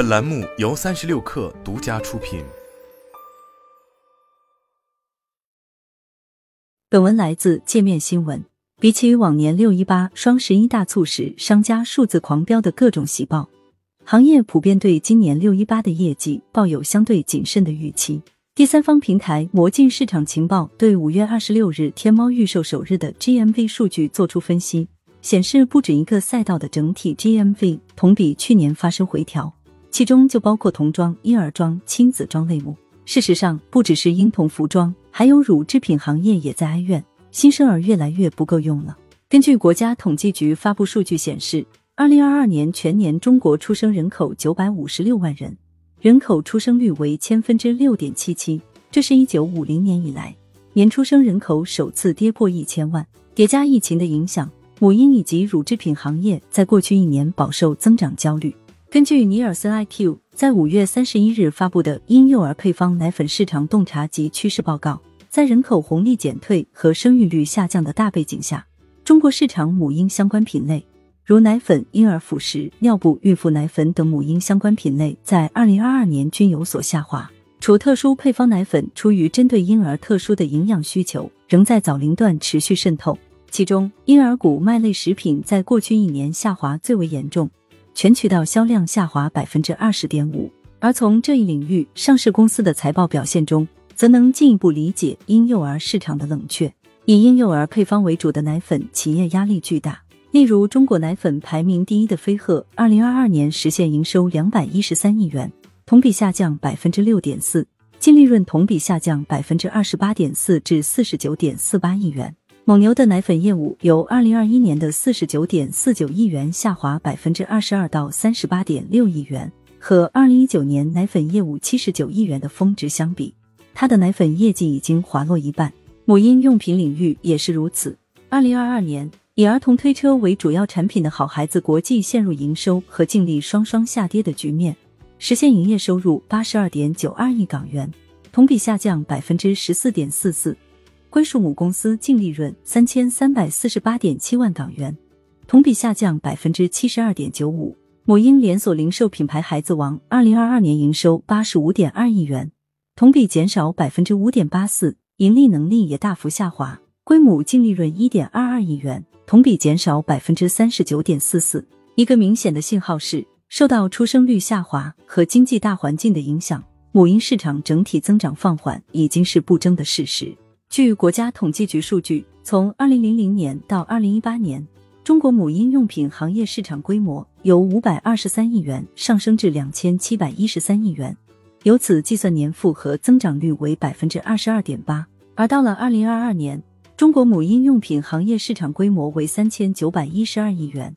本栏目由三十六氪独家出品。本文来自界面新闻。比起往年六一八、双十一大促时商家数字狂飙的各种喜报，行业普遍对今年六一八的业绩抱有相对谨慎的预期。第三方平台魔镜市场情报对五月二十六日天猫预售首日的 GMV 数据作出分析，显示不止一个赛道的整体 GMV 同比去年发生回调，其中就包括童装、婴儿装、亲子装类目。事实上，不只是婴童服装，还有乳制品行业也在哀怨，新生儿越来越不够用了。根据国家统计局发布数据显示，二零二二年全年中国出生人口九百五十六万人。人口出生率为千分之六点七七，这是一九五零年以来年出生人口首次跌破一千万。叠加疫情的影响，母婴以及乳制品行业在过去一年饱受增长焦虑。根据尼尔森 iQ 在五月三十一日发布的婴幼儿配方奶粉市场洞察及趋势报告，在人口红利减退和生育率下降的大背景下，中国市场母婴相关品类。如奶粉、婴儿辅食、尿布、孕妇奶粉等母婴相关品类，在二零二二年均有所下滑。除特殊配方奶粉出于针对婴儿特殊的营养需求，仍在早龄段持续渗透。其中，婴儿谷麦类食品在过去一年下滑最为严重，全渠道销量下滑百分之二十点五。而从这一领域上市公司的财报表现中，则能进一步理解婴幼儿市场的冷却。以婴幼儿配方为主的奶粉企业压力巨大。例如，中国奶粉排名第一的飞鹤，二零二二年实现营收两百一十三亿元，同比下降百分之六点四，净利润同比下降百分之二十八点四至四十九点四八亿元。蒙牛的奶粉业务由二零二一年的四十九点四九亿元下滑百分之二十二到三十八点六亿元，和二零一九年奶粉业务七十九亿元的峰值相比，它的奶粉业绩已经滑落一半。母婴用品领域也是如此。二零二二年。以儿童推车为主要产品的好孩子国际陷入营收和净利双双下跌的局面，实现营业收入八十二点九二亿港元，同比下降百分之十四点四四；归属母公司净利润三千三百四十八点七万港元，同比下降百分之七十二点九五。母婴连锁零售品牌孩子王二零二二年营收八十五点二亿元，同比减少百分之五点八四，盈利能力也大幅下滑，归母净利润一点二二亿元。同比减少百分之三十九点四四。一个明显的信号是，受到出生率下滑和经济大环境的影响，母婴市场整体增长放缓已经是不争的事实。据国家统计局数据，从二零零零年到二零一八年，中国母婴用品行业市场规模由五百二十三亿元上升至两千七百一十三亿元，由此计算年复合增长率为百分之二十二点八。而到了二零二二年。中国母婴用品行业市场规模为三千九百一十二亿元，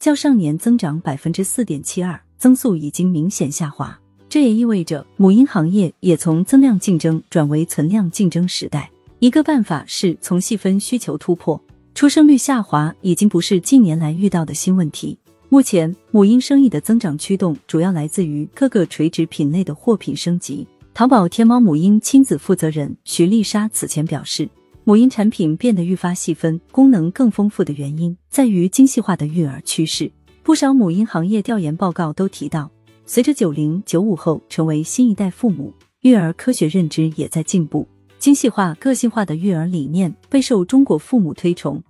较上年增长百分之四点七二，增速已经明显下滑。这也意味着母婴行业也从增量竞争转为存量竞争时代。一个办法是从细分需求突破，出生率下滑已经不是近年来遇到的新问题。目前，母婴生意的增长驱动主要来自于各个垂直品类的货品升级。淘宝天猫母婴亲子负责人徐丽莎此前表示。母婴产品变得愈发细分、功能更丰富的原因，在于精细化的育儿趋势。不少母婴行业调研报告都提到，随着九零九五后成为新一代父母，育儿科学认知也在进步，精细化、个性化的育儿理念备受中国父母推崇。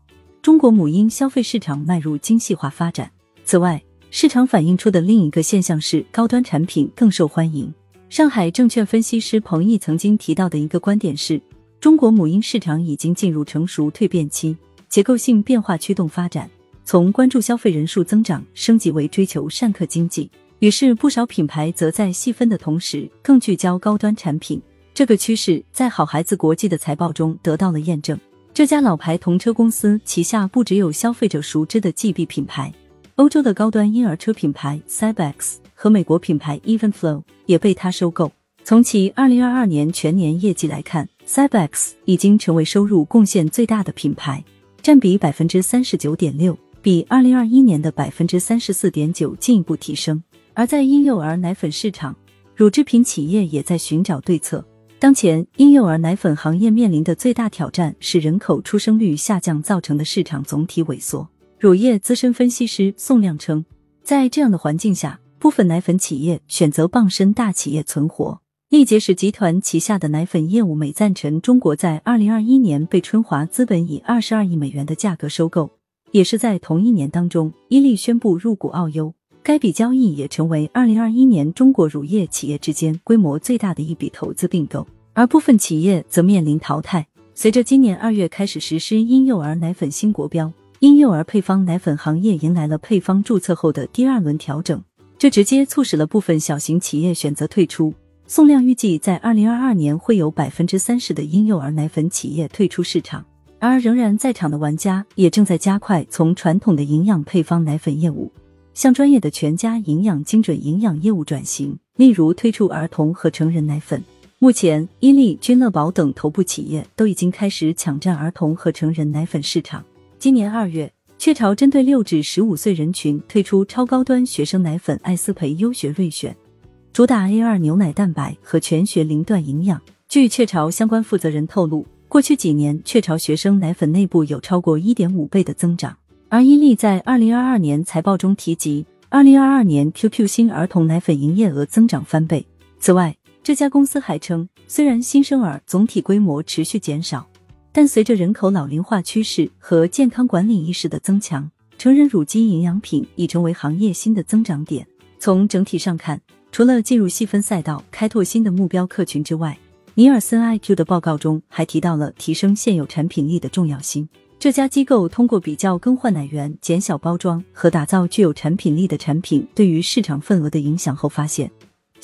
中国母婴消费市场迈入精细化发展。此外，市场反映出的另一个现象是，高端产品更受欢迎。上海证券分析师彭毅曾经提到的一个观点是。中国母婴市场已经进入成熟蜕变期，结构性变化驱动发展，从关注消费人数增长升级为追求善客经济。于是，不少品牌则在细分的同时更聚焦高端产品。这个趋势在好孩子国际的财报中得到了验证。这家老牌童车公司旗下不只有消费者熟知的 GB 品牌，欧洲的高端婴儿车品牌 Cybex 和美国品牌 Evenflow 也被它收购。从其二零二二年全年业绩来看。Cybex 已经成为收入贡献最大的品牌，占比百分之三十九点六，比二零二一年的百分之三十四点九进一步提升。而在婴幼儿奶粉市场，乳制品企业也在寻找对策。当前，婴幼儿奶粉行业面临的最大挑战是人口出生率下降造成的市场总体萎缩。乳业资深分析师宋亮称，在这样的环境下。部分奶粉企业选择傍身大企业存活。力杰士集团旗下的奶粉业务美赞臣中国在二零二一年被春华资本以二十二亿美元的价格收购，也是在同一年当中，伊利宣布入股澳优。该笔交易也成为二零二一年中国乳业企业之间规模最大的一笔投资并购。而部分企业则面临淘汰。随着今年二月开始实施婴幼儿奶粉新国标，婴幼儿配方奶粉行业迎来了配方注册后的第二轮调整，这直接促使了部分小型企业选择退出。宋亮预计，在二零二二年会有百分之三十的婴幼儿奶粉企业退出市场，而仍然在场的玩家也正在加快从传统的营养配方奶粉业务向专业的全家营养、精准营养业务转型，例如推出儿童和成人奶粉。目前，伊利、君乐宝等头部企业都已经开始抢占儿童和成人奶粉市场。今年二月，雀巢针对六至十五岁人群推出超高端学生奶粉艾思培优学瑞选。主打 A 二牛奶蛋白和全学零段营养。据雀巢相关负责人透露，过去几年雀巢学生奶粉内部有超过一点五倍的增长。而伊利在二零二二年财报中提及，二零二二年 QQ 新儿童奶粉营业额增长翻倍。此外，这家公司还称，虽然新生儿总体规模持续减少，但随着人口老龄化趋势和健康管理意识的增强，成人乳基营养品已成为行业新的增长点。从整体上看，除了进入细分赛道、开拓新的目标客群之外，尼尔森 IQ 的报告中还提到了提升现有产品力的重要性。这家机构通过比较更换奶源、减小包装和打造具有产品力的产品对于市场份额的影响后发现，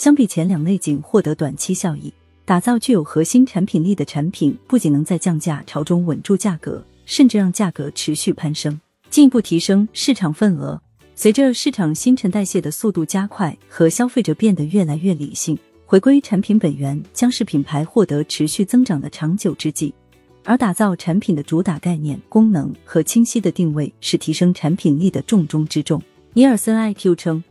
相比前两类仅获得短期效益，打造具有核心产品力的产品不仅能在降价潮中稳住价格，甚至让价格持续攀升，进一步提升市场份额。随着市场新陈代谢的速度加快和消费者变得越来越理性，回归产品本源将是品牌获得持续增长的长久之计。而打造产品的主打概念、功能和清晰的定位是提升产品力的重中之重。尼尔森 IQ 称，